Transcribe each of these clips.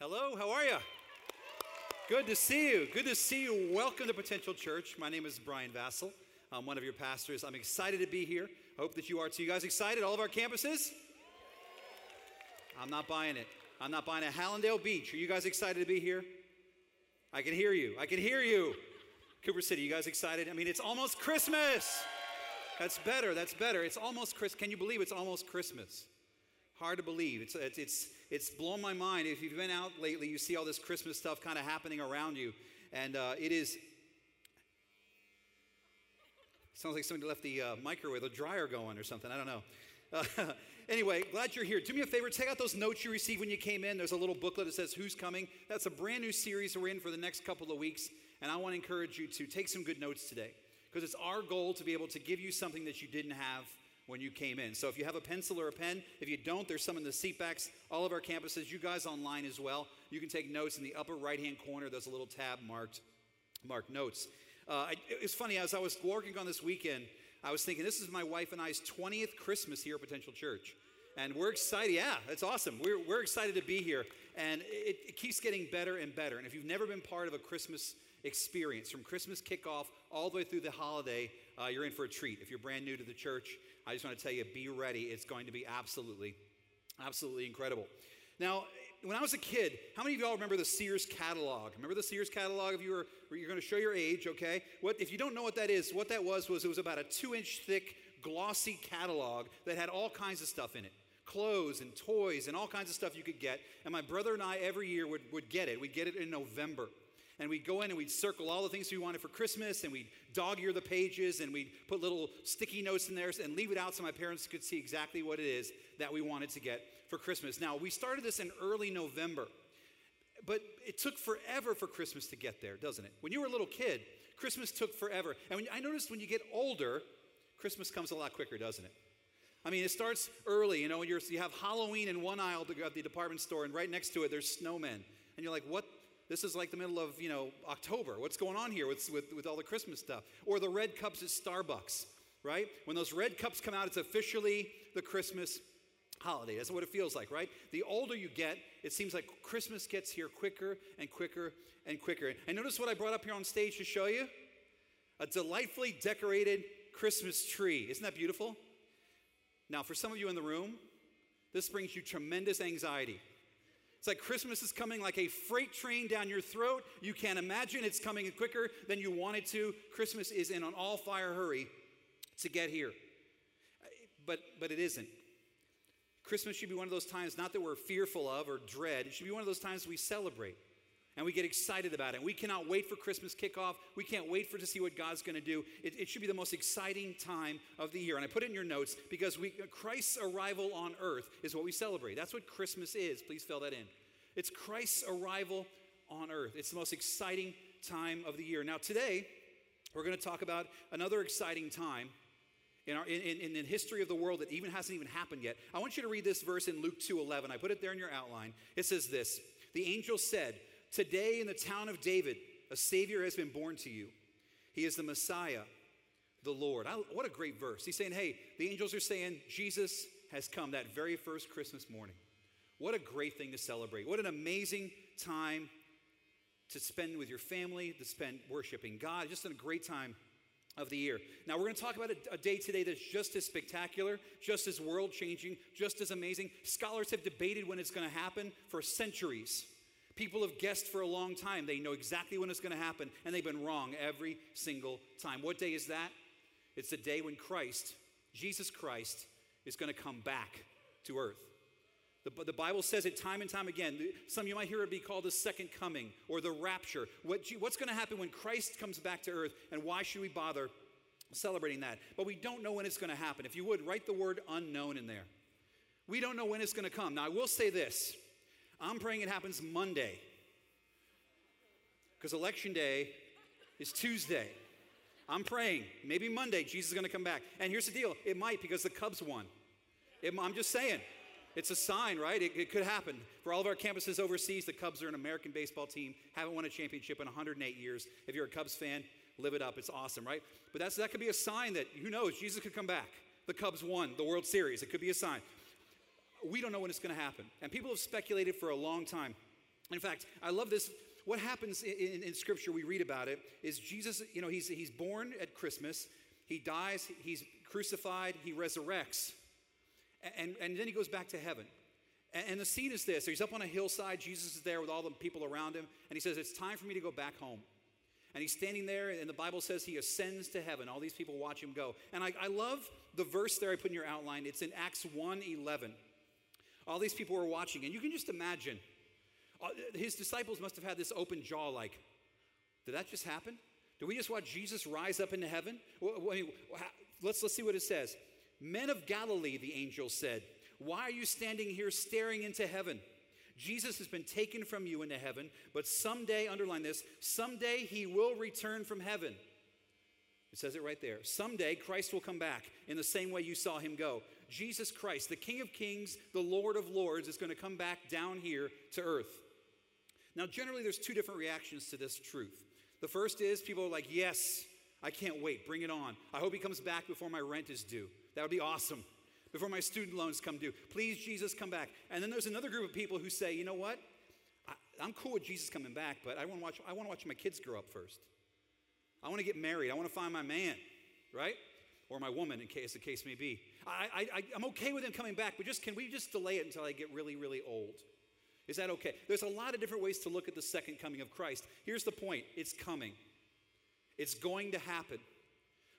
Hello, how are you? Good to see you. Good to see you. Welcome to Potential Church. My name is Brian Vasil. I'm one of your pastors. I'm excited to be here. I hope that you are too. You guys excited? All of our campuses? I'm not buying it. I'm not buying it. Hallandale Beach. Are you guys excited to be here? I can hear you. I can hear you. Cooper City, you guys excited? I mean, it's almost Christmas. That's better. That's better. It's almost Chris. Can you believe it's almost Christmas? Hard to believe. It's, it's, it's, it's blown my mind. If you've been out lately, you see all this Christmas stuff kind of happening around you. And uh, it is. Sounds like somebody left the uh, microwave, the dryer going or something. I don't know. Uh, anyway, glad you're here. Do me a favor, take out those notes you received when you came in. There's a little booklet that says who's coming. That's a brand new series we're in for the next couple of weeks. And I want to encourage you to take some good notes today because it's our goal to be able to give you something that you didn't have when you came in. So if you have a pencil or a pen, if you don't, there's some in the seat backs. All of our campuses, you guys online as well, you can take notes in the upper right hand corner. There's a little tab marked, marked notes. Uh, it's funny, as I was working on this weekend, I was thinking, this is my wife and I's 20th Christmas here at Potential Church. And we're excited. Yeah, it's awesome. We're, we're excited to be here. And it, it keeps getting better and better. And if you've never been part of a Christmas experience from Christmas kickoff all the way through the holiday, uh, you're in for a treat. If you're brand new to the church, I just want to tell you be ready. It's going to be absolutely, absolutely incredible. Now, when I was a kid, how many of y'all remember the Sears catalog? Remember the Sears catalog? If you were, you're going to show your age, okay? What if you don't know what that is? What that was was it was about a two-inch thick, glossy catalog that had all kinds of stuff in it clothes and toys and all kinds of stuff you could get. And my brother and I every year would, would get it. We'd get it in November and we'd go in and we'd circle all the things we wanted for Christmas and we'd dog ear the pages and we'd put little sticky notes in there and leave it out so my parents could see exactly what it is that we wanted to get for Christmas. Now, we started this in early November, but it took forever for Christmas to get there, doesn't it? When you were a little kid, Christmas took forever. And when, I noticed when you get older, Christmas comes a lot quicker, doesn't it? I mean, it starts early. You know, you have Halloween in one aisle at the department store, and right next to it, there's snowmen. And you're like, what this is like the middle of, you know, October. What's going on here with, with, with all the Christmas stuff? Or the red cups at Starbucks, right? When those red cups come out, it's officially the Christmas holiday. That's what it feels like, right? The older you get, it seems like Christmas gets here quicker and quicker and quicker. And notice what I brought up here on stage to show you a delightfully decorated Christmas tree. Isn't that beautiful? Now, for some of you in the room, this brings you tremendous anxiety. It's like Christmas is coming like a freight train down your throat. You can't imagine it's coming quicker than you want it to. Christmas is in an all fire hurry to get here. But, but it isn't. Christmas should be one of those times, not that we're fearful of or dread, it should be one of those times we celebrate and we get excited about it. We cannot wait for Christmas kickoff. We can't wait for to see what God's going to do. It, it, should be the most exciting time of the year. And I put it in your notes because we, Christ's arrival on earth is what we celebrate. That's what Christmas is. Please fill that in. It's Christ's arrival on earth. It's the most exciting time of the year. Now, today, we're going to talk about another exciting time in, our, in, in, the history of the world that even hasn't even happened yet. I want you to read this verse in Luke 2.11. I put it there in your outline. It says this, The angel said, Today in the town of David, a Savior has been born to you. He is the Messiah, the Lord. I, what a great verse. He's saying, hey, the angels are saying Jesus has come that very first Christmas morning. What a great thing to celebrate. What an amazing time to spend with your family, to spend worshiping God. Just a great time of the year. Now, we're going to talk about a, a day today that's just as spectacular, just as world changing, just as amazing. Scholars have debated when it's going to happen for centuries. People have guessed for a long time. They know exactly when it's going to happen, and they've been wrong every single time. What day is that? It's the day when Christ, Jesus Christ, is going to come back to earth. The, the, Bible says it time and time again. Some you might hear it be called the second coming or the rapture. What, what's going to happen when Christ comes back to earth, and why should we bother celebrating that? But we don't know when it's going to happen. If you would, write the word unknown in there. We don't know when it's going to come. Now, I will say this I'm praying it happens Monday. Because election day is Tuesday. I'm praying. Maybe Monday, Jesus is going to come back. And here's the deal it might because the Cubs won. It, I'm just saying. It's a sign, right? It, it, could happen. For all of our campuses overseas, the Cubs are an American baseball team, haven't won a championship in 108 years. If you're a Cubs fan, live it up. It's awesome, right? But that's, that could be a sign that, who knows, Jesus could come back. The Cubs won the World Series. It could be a sign we don't know when it's going to happen. And people have speculated for a long time. In fact, I love this. What happens in, in, in Scripture, we read about it, is Jesus, you know, he's, he's born at Christmas, he dies, he's crucified, he resurrects, and, and then he goes back to heaven. And, the scene is this he's up on a hillside, Jesus is there with all the people around him, and he says, It's time for me to go back home. And he's standing there, and the Bible says he ascends to heaven. All these people watch him go. And I, I love the verse there I put in your outline. It's in Acts 1 11. All these people were watching, and you can just imagine. Uh, his disciples must have had this open jaw like, did that just happen? Did we just watch Jesus rise up into heaven? Let's, let's see what it says. Men of Galilee, the angel said, why are you standing here staring into heaven? Jesus has been taken from you into heaven, but someday, underline this, someday he will return from heaven. It says it right there. Someday Christ will come back in the same way you saw him go. Jesus Christ, the King of Kings, the Lord of Lords, is going to come back down here to earth. Now, generally, there's two different reactions to this truth. The first is people are like, Yes, I can't wait, bring it on. I hope he comes back before my rent is due. That would be awesome before my student loans come due. Please, Jesus, come back. And then there's another group of people who say, you know what? I, am cool with Jesus coming back, but I want to watch. I want to watch my kids grow up first. I want to get married. I want to find my man, right? Or my woman, in case the case may be. I, I, I'm okay with him coming back, but just can we just delay it until I get really, really old? Is that okay? There's a lot of different ways to look at the second coming of Christ. Here's the point it's coming, it's going to happen.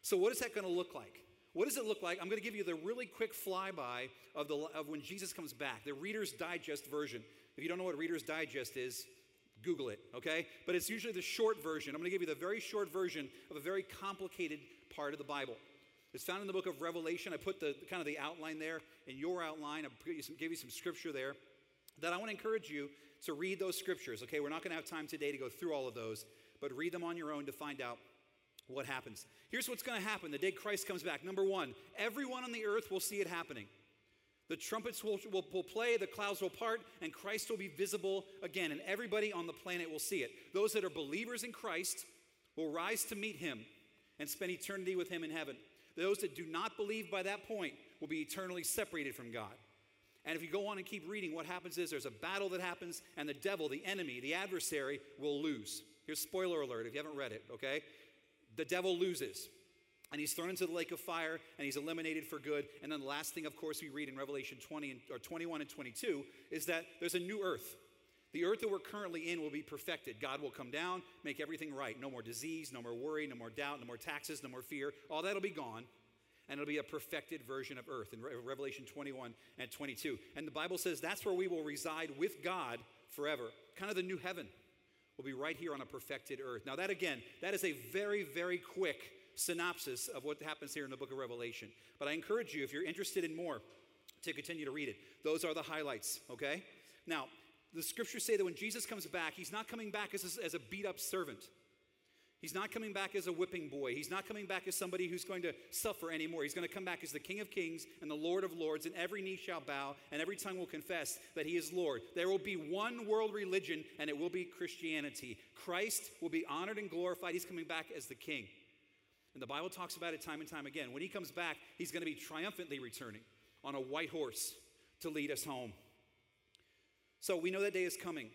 So, what is that going to look like? What does it look like? I'm going to give you the really quick flyby of, the, of when Jesus comes back, the Reader's Digest version. If you don't know what Reader's Digest is, Google it, okay? But it's usually the short version. I'm going to give you the very short version of a very complicated part of the Bible. It's found in the book of Revelation. I put the kind of the outline there in your outline. I gave you some scripture there that I want to encourage you to read those scriptures, okay? We're not going to have time today to go through all of those, but read them on your own to find out what happens. Here's what's going to happen the day Christ comes back. Number one, everyone on the earth will see it happening. The trumpets will, will, will, play, the clouds will part, and Christ will be visible again, and everybody on the planet will see it. Those that are believers in Christ will rise to meet him and spend eternity with him in heaven. Those that do not believe by that point will be eternally separated from God. And if you go on and keep reading, what happens is there's a battle that happens, and the devil, the enemy, the adversary, will lose. Here's spoiler alert if you haven't read it, okay? the devil loses and he's thrown into the lake of fire and he's eliminated for good and then the last thing of course we read in revelation 20 and, or 21 and 22 is that there's a new earth the earth that we're currently in will be perfected god will come down make everything right no more disease no more worry no more doubt no more taxes no more fear all that'll be gone and it'll be a perfected version of earth in revelation 21 and 22 and the bible says that's where we will reside with god forever kind of the new heaven will be right here on a perfected earth. Now, that again, that is a very, very quick synopsis of what happens here in the book of Revelation. But I encourage you, if you're interested in more, to continue to read it. Those are the highlights, okay? Now, the scriptures say that when Jesus comes back, he's not coming back as a, as a beat up servant. He's not coming back as a whipping boy. He's not coming back as somebody who's going to suffer anymore. He's going to come back as the King of Kings and the Lord of Lords, and every knee shall bow and every tongue will confess that He is Lord. There will be one world religion, and it will be Christianity. Christ will be honored and glorified. He's coming back as the King. And the Bible talks about it time and time again. When He comes back, He's going to be triumphantly returning on a white horse to lead us home. So we know that day is coming.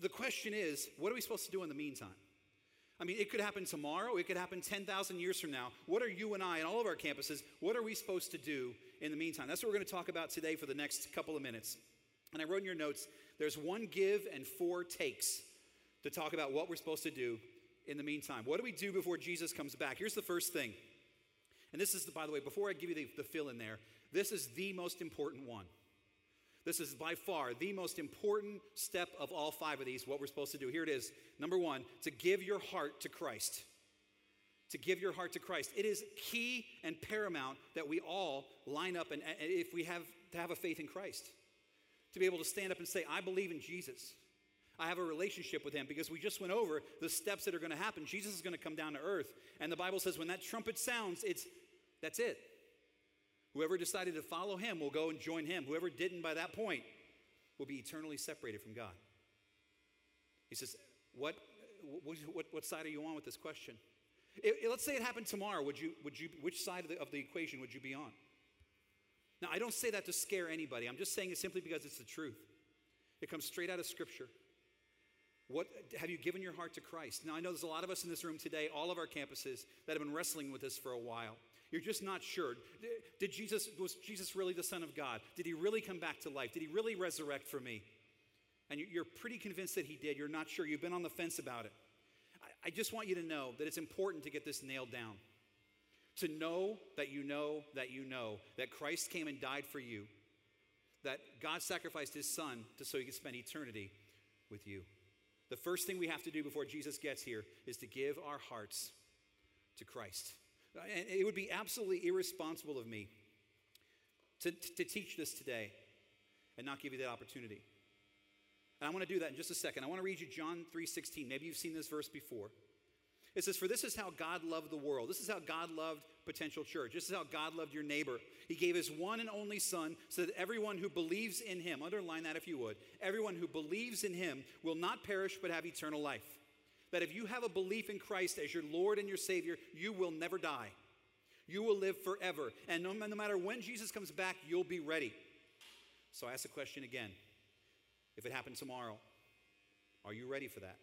The question is, what are we supposed to do in the meantime? I mean, it could happen tomorrow, it could happen 10,000 years from now. What are you and I and all of our campuses, what are we supposed to do in the meantime? That's what we're going to talk about today for the next couple of minutes. And I wrote in your notes, there's one give and four takes to talk about what we're supposed to do in the meantime. What do we do before Jesus comes back? Here's the first thing. And this is, the, by the way, before I give you the, the fill in there, this is the most important one. This is by far the most important step of all five of these, what we're supposed to do. Here it is. Number one, to give your heart to Christ. To give your heart to Christ. It is key and paramount that we all line up and, and if we have to have a faith in Christ, to be able to stand up and say, I believe in Jesus. I have a relationship with him because we just went over the steps that are going to happen. Jesus is going to come down to earth. And the Bible says when that trumpet sounds, it's that's it. Whoever decided to follow him will go and join him. Whoever didn't by that point will be eternally separated from God. He says, What, what, what side are you on with this question? It, let's say it happened tomorrow. Would you, would you, which side of the, of the equation would you be on? Now, I don't say that to scare anybody. I'm just saying it simply because it's the truth. It comes straight out of Scripture. What have you given your heart to Christ? Now I know there's a lot of us in this room today, all of our campuses that have been wrestling with this for a while. You're just not sure. Did Jesus was Jesus really the Son of God? Did he really come back to life? Did he really resurrect for me? And you're pretty convinced that he did. You're not sure. You've been on the fence about it. I just want you to know that it's important to get this nailed down. To know that you know that you know that Christ came and died for you, that God sacrificed his son to so he could spend eternity with you. The first thing we have to do before Jesus gets here is to give our hearts to Christ. And it would be absolutely irresponsible of me to, to teach this today and not give you that opportunity. And I want to do that in just a second. I want to read you John 3:16. Maybe you've seen this verse before. It says, For this is how God loved the world. This is how God loved potential church. This is how God loved your neighbor. He gave his one and only Son so that everyone who believes in him, underline that if you would, everyone who believes in him will not perish but have eternal life. That if you have a belief in Christ as your Lord and your Savior, you will never die. You will live forever. And no, no matter when Jesus comes back, you'll be ready. So I ask the question again if it happened tomorrow, are you ready for that?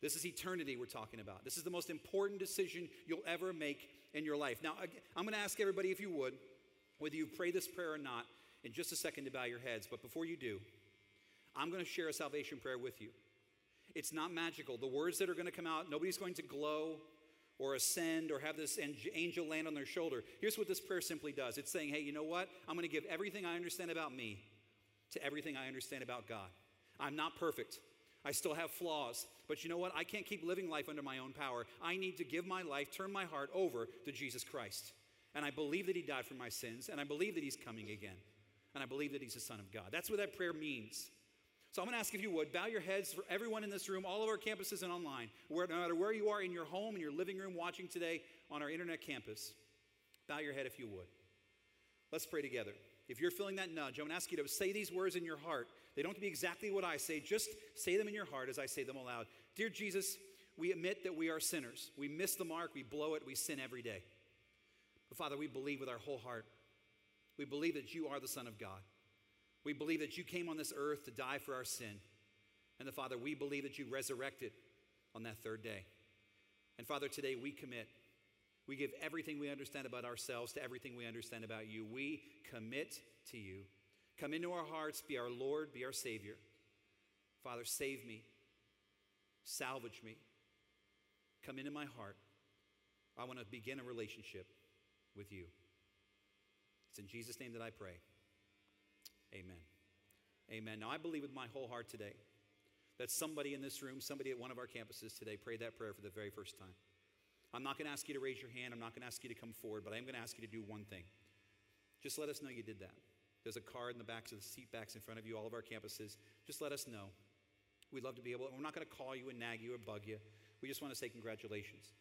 This is eternity we're talking about. This is the most important decision you'll ever make in your life. Now, I'm going to ask everybody, if you would, whether you pray this prayer or not, in just a second to bow your heads. But before you do, I'm going to share a salvation prayer with you. It's not magical. The words that are going to come out, nobody's going to glow or ascend or have this angel land on their shoulder. Here's what this prayer simply does it's saying, hey, you know what? I'm going to give everything I understand about me to everything I understand about God. I'm not perfect. I still have flaws. But you know what? I can't keep living life under my own power. I need to give my life, turn my heart over to Jesus Christ. And I believe that He died for my sins, and I believe that He's coming again. And I believe that He's the Son of God. That's what that prayer means. So I'm going to ask if you would bow your heads for everyone in this room, all of our campuses and online, where, no matter where you are in your home, in your living room, watching today on our internet campus. Bow your head if you would. Let's pray together. If you're feeling that nudge, I'm going to ask you to say these words in your heart. They don't have to be exactly what I say, just say them in your heart as I say them aloud. Dear Jesus, we admit that we are sinners. We miss the mark, we blow it, we sin every day. But Father, we believe with our whole heart. We believe that you are the Son of God. We believe that you came on this earth to die for our sin. And the Father, we believe that you resurrected on that third day. And Father, today we commit we give everything we understand about ourselves to everything we understand about you. We commit to you. Come into our hearts, be our Lord, be our Savior. Father, save me, salvage me. Come into my heart. I want to begin a relationship with you. It's in Jesus' name that I pray. Amen. Amen. Now, I believe with my whole heart today that somebody in this room, somebody at one of our campuses today, prayed that prayer for the very first time. I'm not going to ask you to raise your hand. I'm not going to ask you to come forward, but I am going to ask you to do one thing. Just let us know you did that. There's a card in the backs of the seat backs in front of you, all of our campuses. Just let us know. We'd love to be able, we're not going to call you and nag you or bug you. We just want to say congratulations.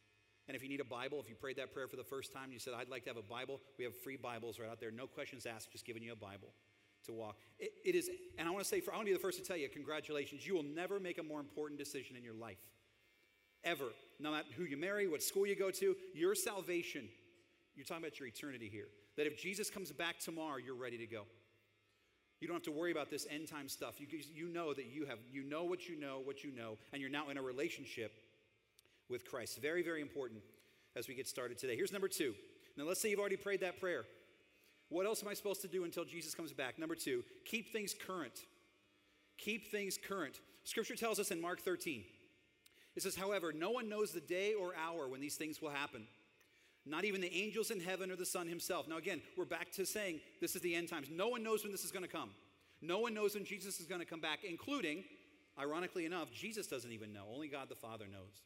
And if you need a Bible, if you prayed that prayer for the first time, and you said, I'd like to have a Bible, we have free Bibles right out there. No questions asked, just giving you a Bible to walk. it, it is, and I want to say, for, I want to be the first to tell you, congratulations. You will never make a more important decision in your life ever. No matter who you marry, what school you go to, your salvation, you're talking about your eternity here. That if Jesus comes back tomorrow, you're ready to go. You don't have to worry about this end time stuff. You, you know that you have, you know what you know, what you know, and you're now in a relationship with Christ. Very, very important as we get started today. Here's number two. Now, let's say you've already prayed that prayer. What else am I supposed to do until Jesus comes back? Number two, keep things current. Keep things current. Scripture tells us in Mark 13, it says, however, no one knows the day or hour when these things will happen. Not even the angels in heaven or the Son himself. Now, again, we're back to saying this is the end times. No one knows when this is going to come. No one knows when Jesus is going to come back, including, ironically enough, Jesus doesn't even know. Only God the Father knows.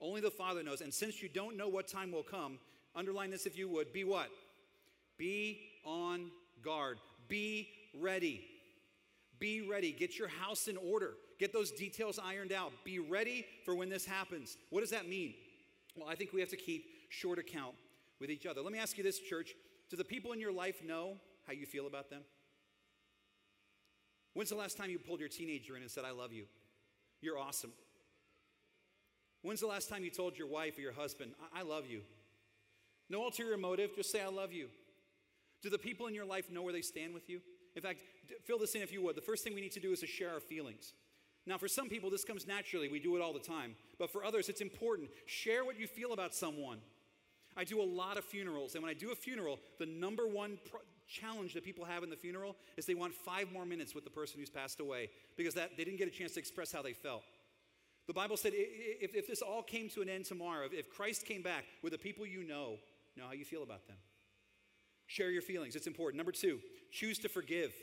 Only the Father knows. And since you don't know what time will come, underline this if you would be what? Be on guard. Be ready. Be ready. Get your house in order. Get those details ironed out. Be ready for when this happens. What does that mean? Well, I think we have to keep short account with each other. Let me ask you this, church. Do the people in your life know how you feel about them? When's the last time you pulled your teenager in and said, I love you? You're awesome. When's the last time you told your wife or your husband, I, I love you? No ulterior motive, just say, I love you. Do the people in your life know where they stand with you? In fact, fill this in if you would. The first thing we need to do is to share our feelings. Now, for some people, this comes naturally. We do it all the time. But for others, it's important. Share what you feel about someone. I do a lot of funerals. And when I do a funeral, the number one pro- challenge that people have in the funeral is they want five more minutes with the person who's passed away because that, they didn't get a chance to express how they felt. The Bible said if, if this all came to an end tomorrow, if Christ came back would the people you know, know how you feel about them. Share your feelings, it's important. Number two, choose to forgive.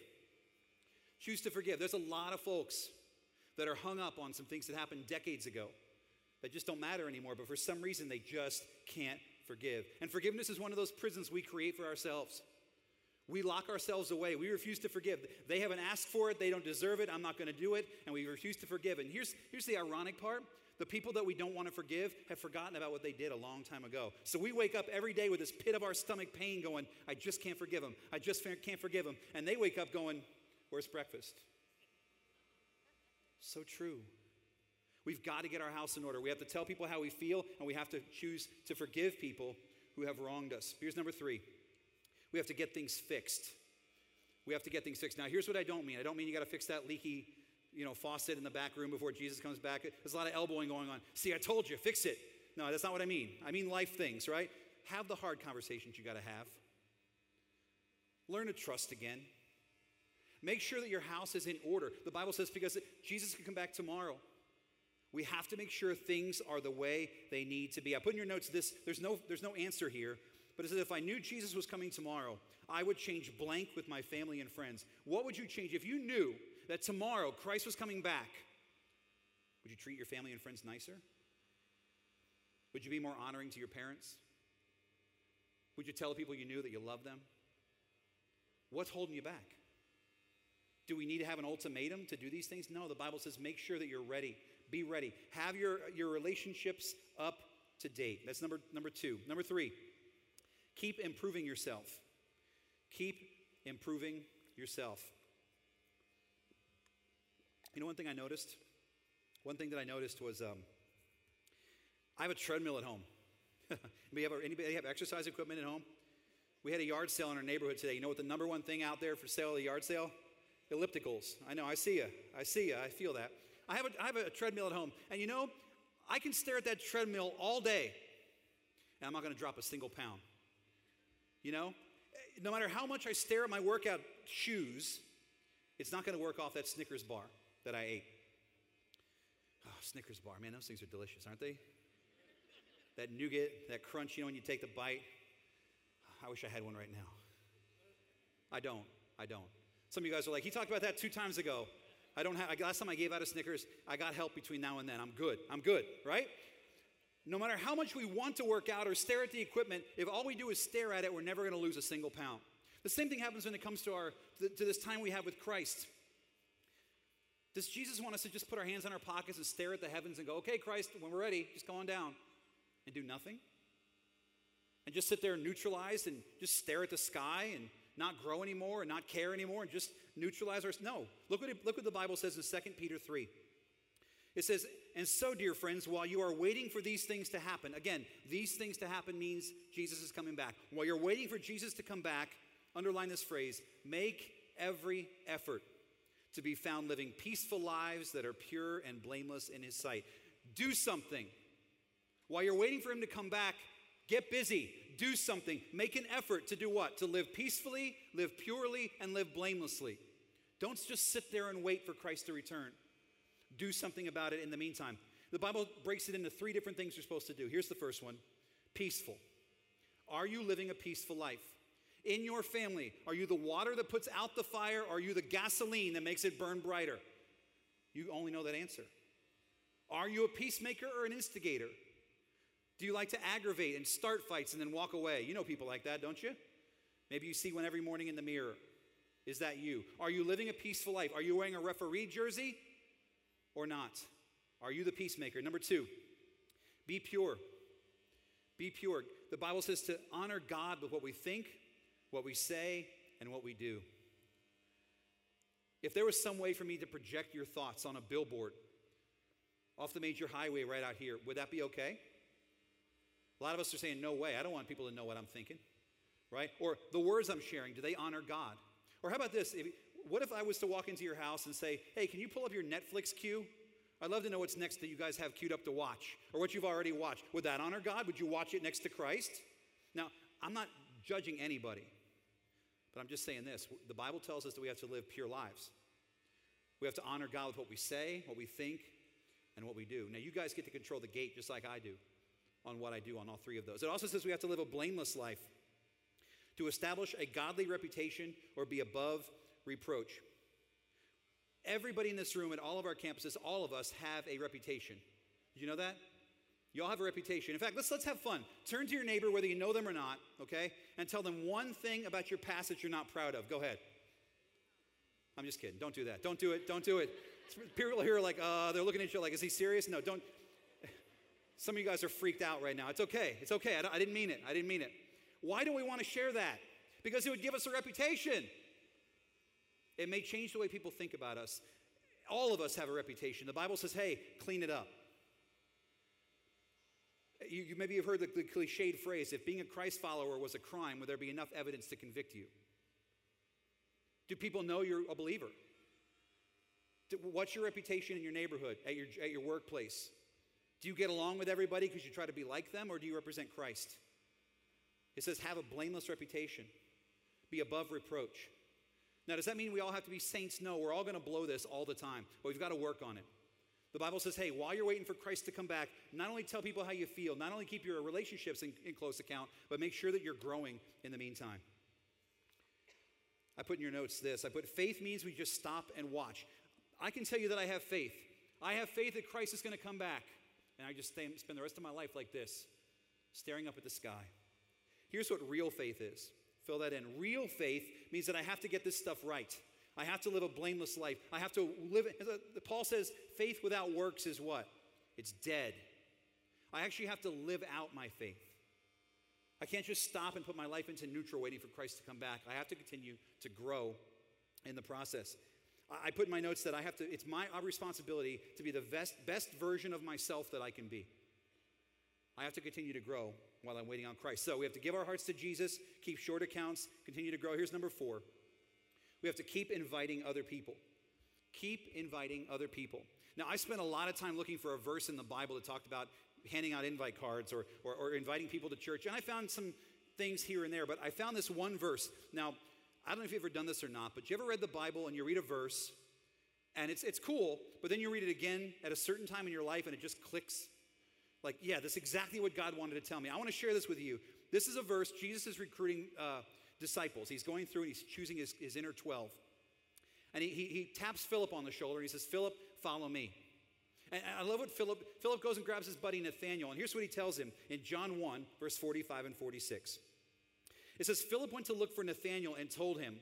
Choose to forgive. There's a lot of folks that are hung up on some things that happened decades ago that just don't matter anymore, but for some reason they just can't forgive. And forgiveness is one of those prisons we create for ourselves. We lock ourselves away. We refuse to forgive. They haven't asked for it. They don't deserve it. I'm not going to do it. And we refuse to forgive. And here's, here's the ironic part the people that we don't want to forgive have forgotten about what they did a long time ago. So we wake up every day with this pit of our stomach pain going, I just can't forgive them. I just can't forgive them. And they wake up going, Where's breakfast? So true. We've got to get our house in order. We have to tell people how we feel, and we have to choose to forgive people who have wronged us. Here's number three we have to get things fixed. We have to get things fixed. Now, here's what I don't mean I don't mean you got to fix that leaky you know, faucet in the back room before Jesus comes back. There's a lot of elbowing going on. See, I told you, fix it. No, that's not what I mean. I mean life things, right? Have the hard conversations you got to have. Learn to trust again. Make sure that your house is in order. The Bible says because Jesus can come back tomorrow. We have to make sure things are the way they need to be. I put in your notes this there's no there's no answer here, but it says if I knew Jesus was coming tomorrow, I would change blank with my family and friends. What would you change if you knew that tomorrow Christ was coming back? Would you treat your family and friends nicer? Would you be more honoring to your parents? Would you tell the people you knew that you love them? What's holding you back? Do we need to have an ultimatum to do these things? No, the Bible says make sure that you're ready. Be ready. Have your, your relationships up to date. That's number, number two. Number three, keep improving yourself. Keep improving yourself. You know, one thing I noticed? One thing that I noticed was um, I have a treadmill at home. anybody, have, anybody have exercise equipment at home? We had a yard sale in our neighborhood today. You know what the number one thing out there for sale at the yard sale? ellipticals. I know, I see you. I see you. I feel that. I have, a, I have a treadmill at home. And you know, I can stare at that treadmill all day, and I'm not going to drop a single pound. You know, no matter how much I stare at my workout shoes, it's not going to work off that Snickers bar that I ate. Oh, Snickers bar, man, those things are delicious, aren't they? That nougat, that crunch, you know, when you take the bite. I wish I had one right now. I don't. I don't. Some of you guys are like, he talked about that two times ago. I don't have, last time I gave out a Snickers, I got help between now and then. I'm good. I'm good, right? No matter how much we want to work out or stare at the equipment, if all we do is stare at it, we're never going to lose a single pound. The same thing happens when it comes to, our, to, to this time we have with Christ. Does Jesus want us to just put our hands in our pockets and stare at the heavens and go, okay, Christ, when we're ready, just go on down and do nothing? And just sit there neutralized and just stare at the sky and not grow anymore and not care anymore and just neutralize our no. Look what, it, look what the bible says in 2 peter 3 it says and so dear friends while you are waiting for these things to happen again these things to happen means jesus is coming back. While you're waiting for jesus to come back underline this phrase make every effort to be found living peaceful lives that are pure and blameless in his sight do something while you're waiting for him to come back get busy do something. Make an effort to do what? To live peacefully, live purely, and live blamelessly. Don't just sit there and wait for Christ to return. Do something about it in the meantime. The Bible breaks it into three different things you're supposed to do. Here's the first one peaceful. Are you living a peaceful life? In your family, are you the water that puts out the fire? Or are you the gasoline that makes it burn brighter? You only know that answer. Are you a peacemaker or an instigator? Do you like to aggravate and start fights and then walk away? You know people like that, don't you? Maybe you see one every morning in the mirror. Is that you? Are you living a peaceful life? Are you wearing a referee jersey or not? Are you the peacemaker? Number two, be pure. Be pure. The Bible says to honor God with what we think, what we say, and what we do. If there was some way for me to project your thoughts on a billboard off the major highway right out here, would that be okay? A lot of us are saying, no way, I don't want people to know what I'm thinking, right? Or the words I'm sharing, do they honor God? Or how about this? If, what if I was to walk into your house and say, hey, can you pull up your Netflix queue? I'd love to know what's next that you guys have queued up to watch or what you've already watched. Would that honor God? Would you watch it next to Christ? Now, I'm not judging anybody, but I'm just saying this. The Bible tells us that we have to live pure lives. We have to honor God with what we say, what we think, and what we do. Now, you guys get to control the gate just like I do on what I do on all three of those. It also says we have to live a blameless life to establish a godly reputation or be above reproach. Everybody in this room at all of our campuses, all of us have a reputation. You know that? You all have a reputation. In fact, let's, let's have fun. Turn to your neighbor, whether you know them or not, okay, and tell them one thing about your past that you're not proud of. Go ahead. I'm just kidding. Don't do that. Don't do it. Don't do it. People here are like, uh, they're looking at you like, is he serious? No, don't. Some of you guys are freaked out right now. It's okay. It's okay. I, I didn't mean it. I didn't mean it. Why do we want to share that? Because it would give us a reputation. It may change the way people think about us. All of us have a reputation. The Bible says, hey, clean it up. You, you maybe have heard the, the cliched phrase if being a Christ follower was a crime, would there be enough evidence to convict you? Do people know you're a believer? What's your reputation in your neighborhood, at your, at your workplace? Do you get along with everybody because you try to be like them, or do you represent Christ? It says, have a blameless reputation, be above reproach. Now, does that mean we all have to be saints? No, we're all going to blow this all the time, but we've got to work on it. The Bible says, hey, while you're waiting for Christ to come back, not only tell people how you feel, not only keep your relationships in, in close account, but make sure that you're growing in the meantime. I put in your notes this I put faith means we just stop and watch. I can tell you that I have faith. I have faith that Christ is going to come back. And I just stay, spend the rest of my life like this, staring up at the sky. Here's what real faith is Fill that in. Real faith means that I have to get this stuff right. I have to live a blameless life. I have to live. Paul says, faith without works is what? It's dead. I actually have to live out my faith. I can't just stop and put my life into neutral waiting for Christ to come back. I have to continue to grow in the process. I put in my notes that I have to, it's my responsibility to be the best, best version of myself that I can be. I have to continue to grow while I'm waiting on Christ. So we have to give our hearts to Jesus, keep short accounts, continue to grow. Here's number four we have to keep inviting other people. Keep inviting other people. Now, I spent a lot of time looking for a verse in the Bible that talked about handing out invite cards or, or, or inviting people to church, and I found some things here and there, but I found this one verse. Now, I don't know if you've ever done this or not, but you ever read the Bible and you read a verse and it's, it's cool, but then you read it again at a certain time in your life and it just clicks like, yeah, that's exactly what God wanted to tell me. I want to share this with you. This is a verse, Jesus is recruiting uh, disciples. He's going through and he's choosing his, his inner 12. And he, he, he taps Philip on the shoulder and he says, Philip, follow me. And I love what Philip, Philip goes and grabs his buddy Nathaniel. And here's what he tells him in John 1, verse 45 and 46. It says, Philip went to look for Nathaniel and told him,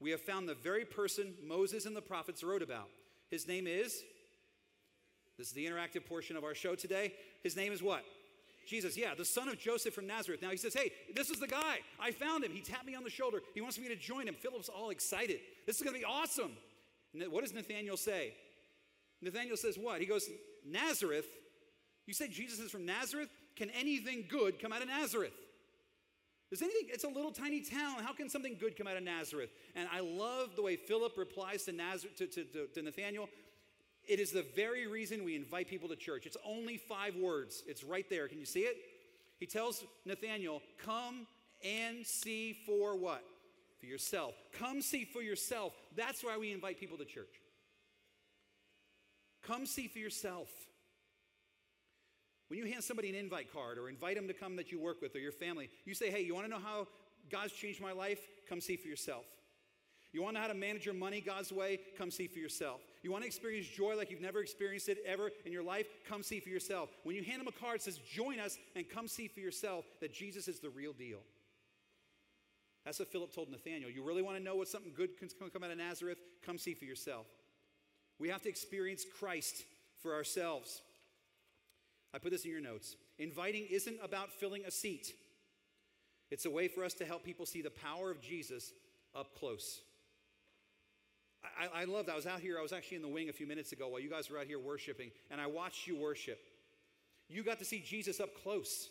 We have found the very person Moses and the prophets wrote about. His name is this is the interactive portion of our show today. His name is what? Jesus, yeah, the son of Joseph from Nazareth. Now he says, Hey, this is the guy. I found him. He tapped me on the shoulder. He wants me to join him. Philip's all excited. This is going to be awesome. What does Nathaniel say? Nathaniel says, What? He goes, Nazareth? You say Jesus is from Nazareth? Can anything good come out of Nazareth? Does anything, it's a little tiny town. How can something good come out of Nazareth? And I love the way Philip replies to, Nazareth, to, to, to, to Nathaniel. It is the very reason we invite people to church. It's only five words, it's right there. Can you see it? He tells Nathaniel, Come and see for what? For yourself. Come see for yourself. That's why we invite people to church. Come see for yourself. When you hand somebody an invite card or invite them to come that you work with or your family, you say, Hey, you want to know how God's changed my life? Come see for yourself. You want to know how to manage your money God's way? Come see for yourself. You want to experience joy like you've never experienced it ever in your life? Come see for yourself. When you hand them a card that says, Join us and come see for yourself that Jesus is the real deal. That's what Philip told Nathaniel. You really want to know what something good can come out of Nazareth? Come see for yourself. We have to experience Christ for ourselves. I put this in your notes. Inviting isn't about filling a seat, it's a way for us to help people see the power of Jesus up close. I, I loved, I was out here, I was actually in the wing a few minutes ago while you guys were out here worshiping, and I watched you worship. You got to see Jesus up close.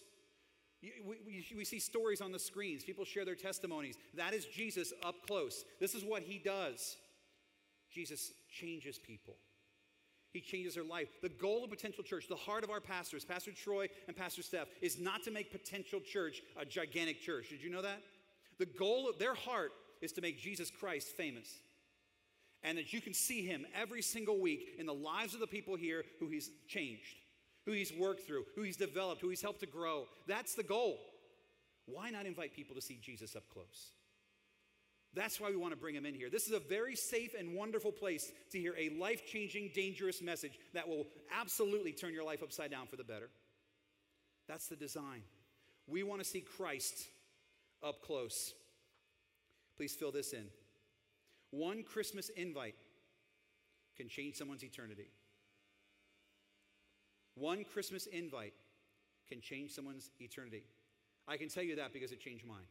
We, we, we, see stories on the screens. People share their testimonies. That is Jesus up close. This is what he does. Jesus changes people. He changes their life. The goal of Potential Church, the heart of our pastors, Pastor Troy and Pastor Steph, is not to make Potential Church a gigantic church. Did you know that? The goal of their heart is to make Jesus Christ famous. And that you can see him every single week in the lives of the people here who he's changed, who he's worked through, who he's developed, who he's helped to grow. That's the goal. Why not invite people to see Jesus up close? That's why we want to bring him in here. This is a very safe and wonderful place to hear a life changing, dangerous message that will absolutely turn your life upside down for the better. That's the design. We want to see Christ up close. Please fill this in. One Christmas invite can change someone's eternity. One Christmas invite can change someone's eternity. I can tell you that because it changed mine.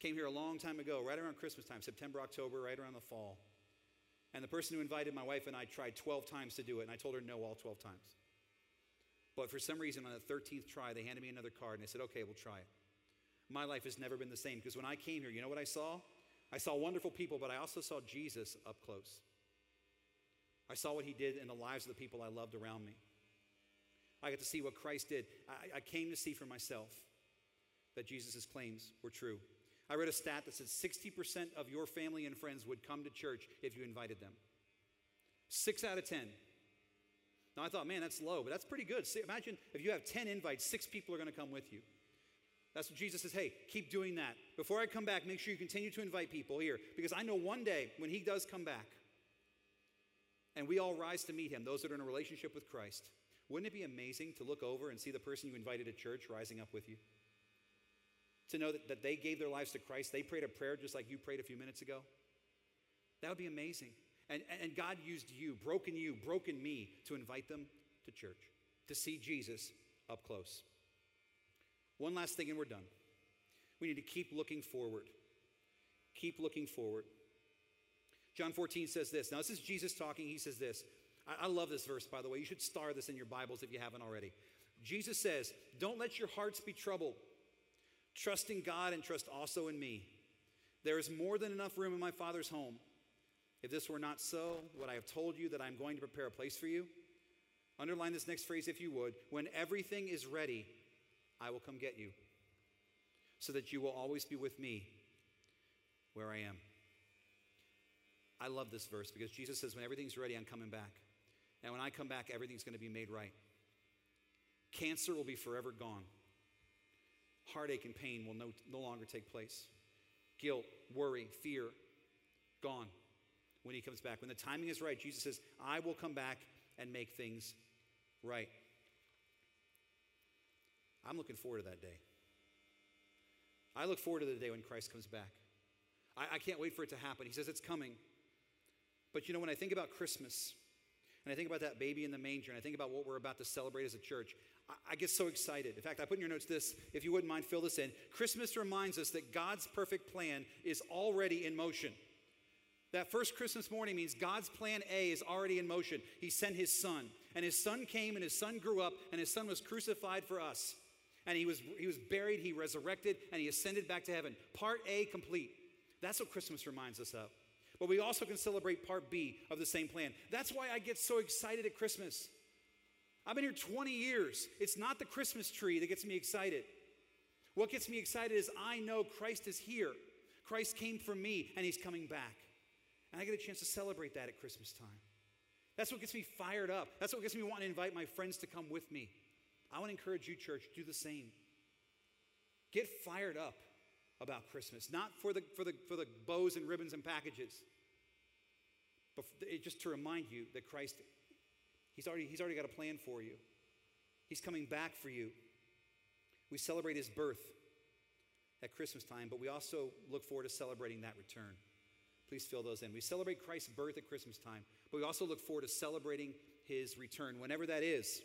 Came here a long time ago, right around Christmas time, September, October, right around the fall. And the person who invited my wife and I tried 12 times to do it, and I told her no all 12 times. But for some reason, on the 13th try, they handed me another card, and I said, okay, we'll try it. My life has never been the same because when I came here, you know what I saw? I saw wonderful people, but I also saw Jesus up close. I saw what he did in the lives of the people I loved around me. I got to see what Christ did. I, I came to see for myself that Jesus' claims were true. I read a stat that said 60% of your family and friends would come to church if you invited them. Six out of 10. Now I thought, man, that's low, but that's pretty good. See, imagine if you have 10 invites, six people are going to come with you. That's what Jesus says. Hey, keep doing that. Before I come back, make sure you continue to invite people here because I know one day when he does come back and we all rise to meet him, those that are in a relationship with Christ, wouldn't it be amazing to look over and see the person you invited to church rising up with you? to know that, that they gave their lives to Christ. They prayed a prayer just like you prayed a few minutes ago. That would be amazing. And, and God used you, broken you, broken me, to invite them to church, to see Jesus up close. One last thing, and we're done. We need to keep looking forward. Keep looking forward. John 14 says this. Now, this is Jesus talking. He says this. I, I love this verse, by the way. You should star this in your Bibles if you haven't already. Jesus says, Don't let your hearts be troubled. Trust in God and trust also in me. There is more than enough room in my Father's home. If this were not so, would I have told you that I'm going to prepare a place for you? Underline this next phrase if you would. When everything is ready, I will come get you, so that you will always be with me where I am. I love this verse because Jesus says, When everything's ready, I'm coming back. And when I come back, everything's going to be made right. Cancer will be forever gone heartache and pain will no, no longer take place. Guilt, worry, fear, gone when he comes back. When the timing is right, Jesus says, I will come back and make things right. I'm looking forward to that day. I look forward to the day when Christ comes back. I, I can't wait for it to happen. He says it's coming. But you know, when I think about Christmas, and I think about that baby in the manger, and I think about what we're about to celebrate as a church, I get so excited. In fact, I put in your notes this, if you wouldn't mind, fill this in. Christmas reminds us that God's perfect plan is already in motion. That first Christmas morning means God's plan A is already in motion. He sent his son, and his son came, and his son grew up, and his son was crucified for us. And he was, he was buried, he resurrected, and he ascended back to heaven. Part A complete. That's what Christmas reminds us of. But we also can celebrate part B of the same plan. That's why I get so excited at Christmas. I've been here 20 years. It's not the Christmas tree that gets me excited. What gets me excited is I know Christ is here. Christ came for me and he's coming back. And I get a chance to celebrate that at Christmas time. That's what gets me fired up. That's what gets me wanting to invite my friends to come with me. I want to encourage you, church, do the same. Get fired up about Christmas, not for the, for the, for the bows and ribbons and packages, but just to remind you that Christ He's already, he's already got a plan for you. He's coming back for you. We celebrate his birth at Christmas time, but we also look forward to celebrating that return. Please fill those in. We celebrate Christ's birth at Christmas time, but we also look forward to celebrating his return, whenever that is.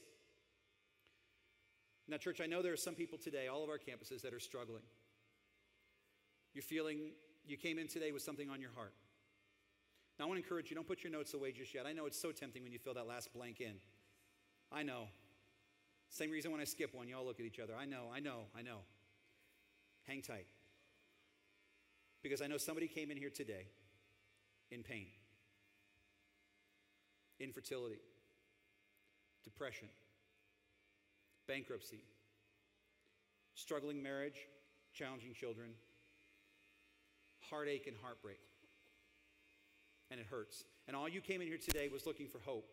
Now, church, I know there are some people today, all of our campuses, that are struggling. You're feeling you came in today with something on your heart. Now, I want to encourage you don't put your notes away just yet. I know it's so tempting when you fill that last blank in. I know. Same reason when I skip one, y'all look at each other. I know, I know, I know. Hang tight. Because I know somebody came in here today in pain, infertility, depression, bankruptcy, struggling marriage, challenging children, heartache and heartbreak. And it hurts. And all you came in here today was looking for hope.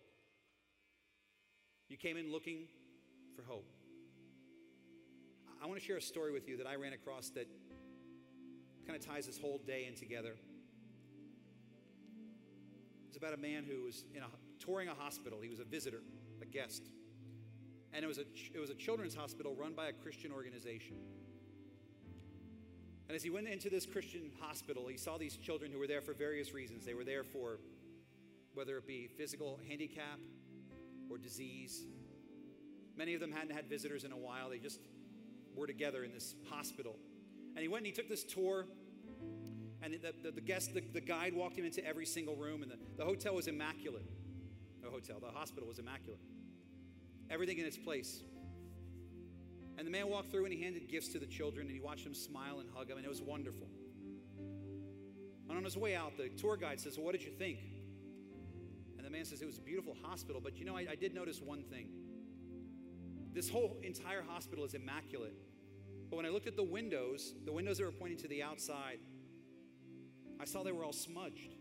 You came in looking for hope. I want to share a story with you that I ran across that kind of ties this whole day in together. It's about a man who was in a, touring a hospital. He was a visitor, a guest. And it was a, it was a children's hospital run by a Christian organization. And as he went into this Christian hospital, he saw these children who were there for various reasons. They were there for whether it be physical handicap or disease. Many of them hadn't had visitors in a while. They just were together in this hospital. And he went and he took this tour. And the, the, the guest, the, the guide walked him into every single room. And the, the hotel was immaculate. The hotel, the hospital was immaculate. Everything in its place. And the man walked through and he handed gifts to the children and he watched them smile and hug them, and it was wonderful. And on his way out, the tour guide says, Well, what did you think? And the man says, It was a beautiful hospital, but you know, I, I did notice one thing. This whole entire hospital is immaculate. But when I looked at the windows, the windows that were pointing to the outside, I saw they were all smudged.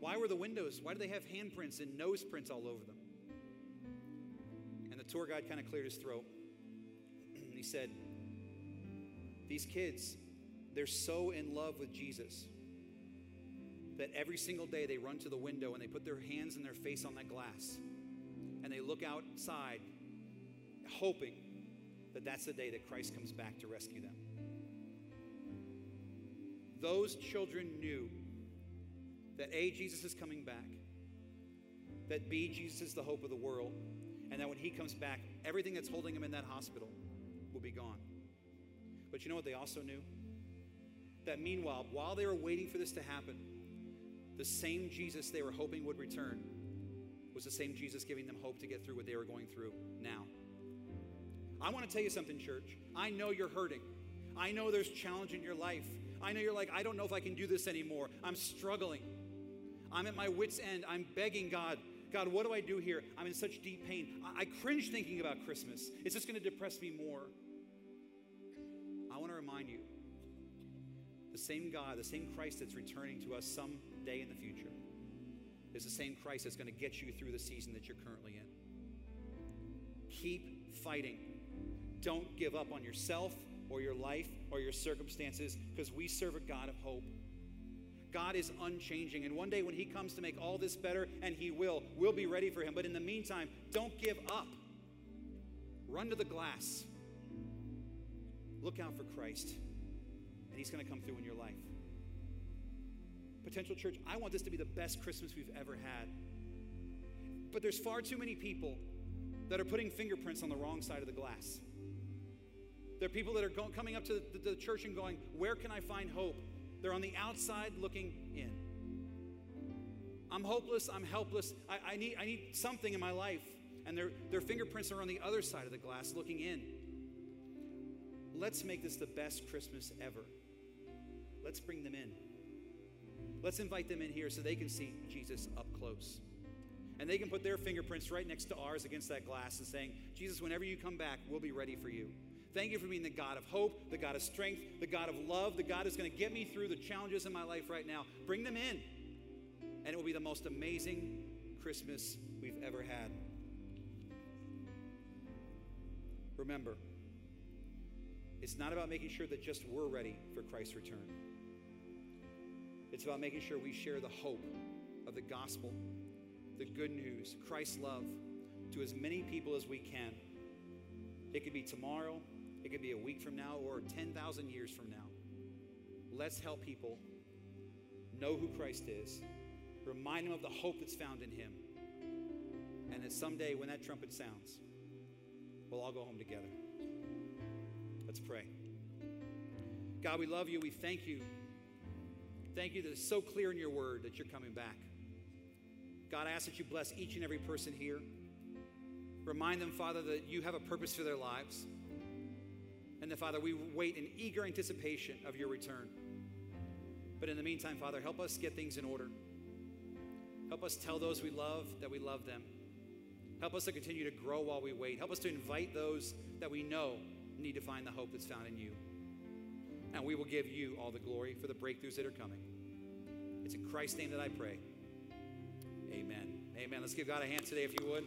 Why were the windows? Why do they have handprints and nose prints all over them? Tour guide kind of cleared his throat. he said, These kids, they're so in love with Jesus that every single day they run to the window and they put their hands and their face on that glass and they look outside hoping that that's the day that Christ comes back to rescue them. Those children knew that A, Jesus is coming back, that B, Jesus is the hope of the world, and that when he comes back, everything that's holding him in that hospital will be gone. But you know what they also knew? That meanwhile, while they were waiting for this to happen, the same Jesus they were hoping would return was the same Jesus giving them hope to get through what they were going through now. I want to tell you something, church. I know you're hurting. I know there's challenge in your life. I know you're like, I don't know if I can do this anymore. I'm struggling. I'm at my wits' end. I'm begging God, God, what do I do here? I'm in such deep pain. I, I cringe thinking about Christmas. It's just going to depress me more. I want to remind you the same God, the same Christ that's returning to us someday in the future is the same Christ that's going to get you through the season that you're currently in. Keep fighting. Don't give up on yourself or your life or your circumstances because we serve a God of hope. God is unchanging. And one day when He comes to make all this better, and He will, we'll be ready for Him. But in the meantime, don't give up. Run to the glass. Look out for Christ, and He's going to come through in your life. Potential church, I want this to be the best Christmas we've ever had. But there's far too many people that are putting fingerprints on the wrong side of the glass. There are people that are go- coming up to the, the church and going, Where can I find hope? They're on the outside looking in. I'm hopeless. I'm helpless. I, I, need, I need something in my life. And their, their fingerprints are on the other side of the glass looking in. Let's make this the best Christmas ever. Let's bring them in. Let's invite them in here so they can see Jesus up close. And they can put their fingerprints right next to ours against that glass and saying, Jesus, whenever you come back, we'll be ready for you. Thank you for being the God of hope, the God of strength, the God of love, the God who's going to get me through the challenges in my life right now. Bring them in, and it will be the most amazing Christmas we've ever had. Remember, it's not about making sure that just we're ready for Christ's return. It's about making sure we share the hope of the gospel, the good news, Christ's love to as many people as we can. It could be tomorrow, it could be a week from now or 10,000 years from now. Let's help people know who Christ is, remind them of the hope that's found in Him, and that someday when that trumpet sounds, we'll all go home together. Let's pray. God, we love you. We thank you. Thank you that it's so clear in your word that you're coming back. God, I ask that you bless each and every person here. Remind them, Father, that you have a purpose for their lives. And that, Father, we wait in eager anticipation of your return. But in the meantime, Father, help us get things in order. Help us tell those we love that we love them. Help us to continue to grow while we wait. Help us to invite those that we know need to find the hope that's found in you. And we will give you all the glory for the breakthroughs that are coming. It's in Christ's name that I pray. Amen. Amen. Let's give God a hand today if you would.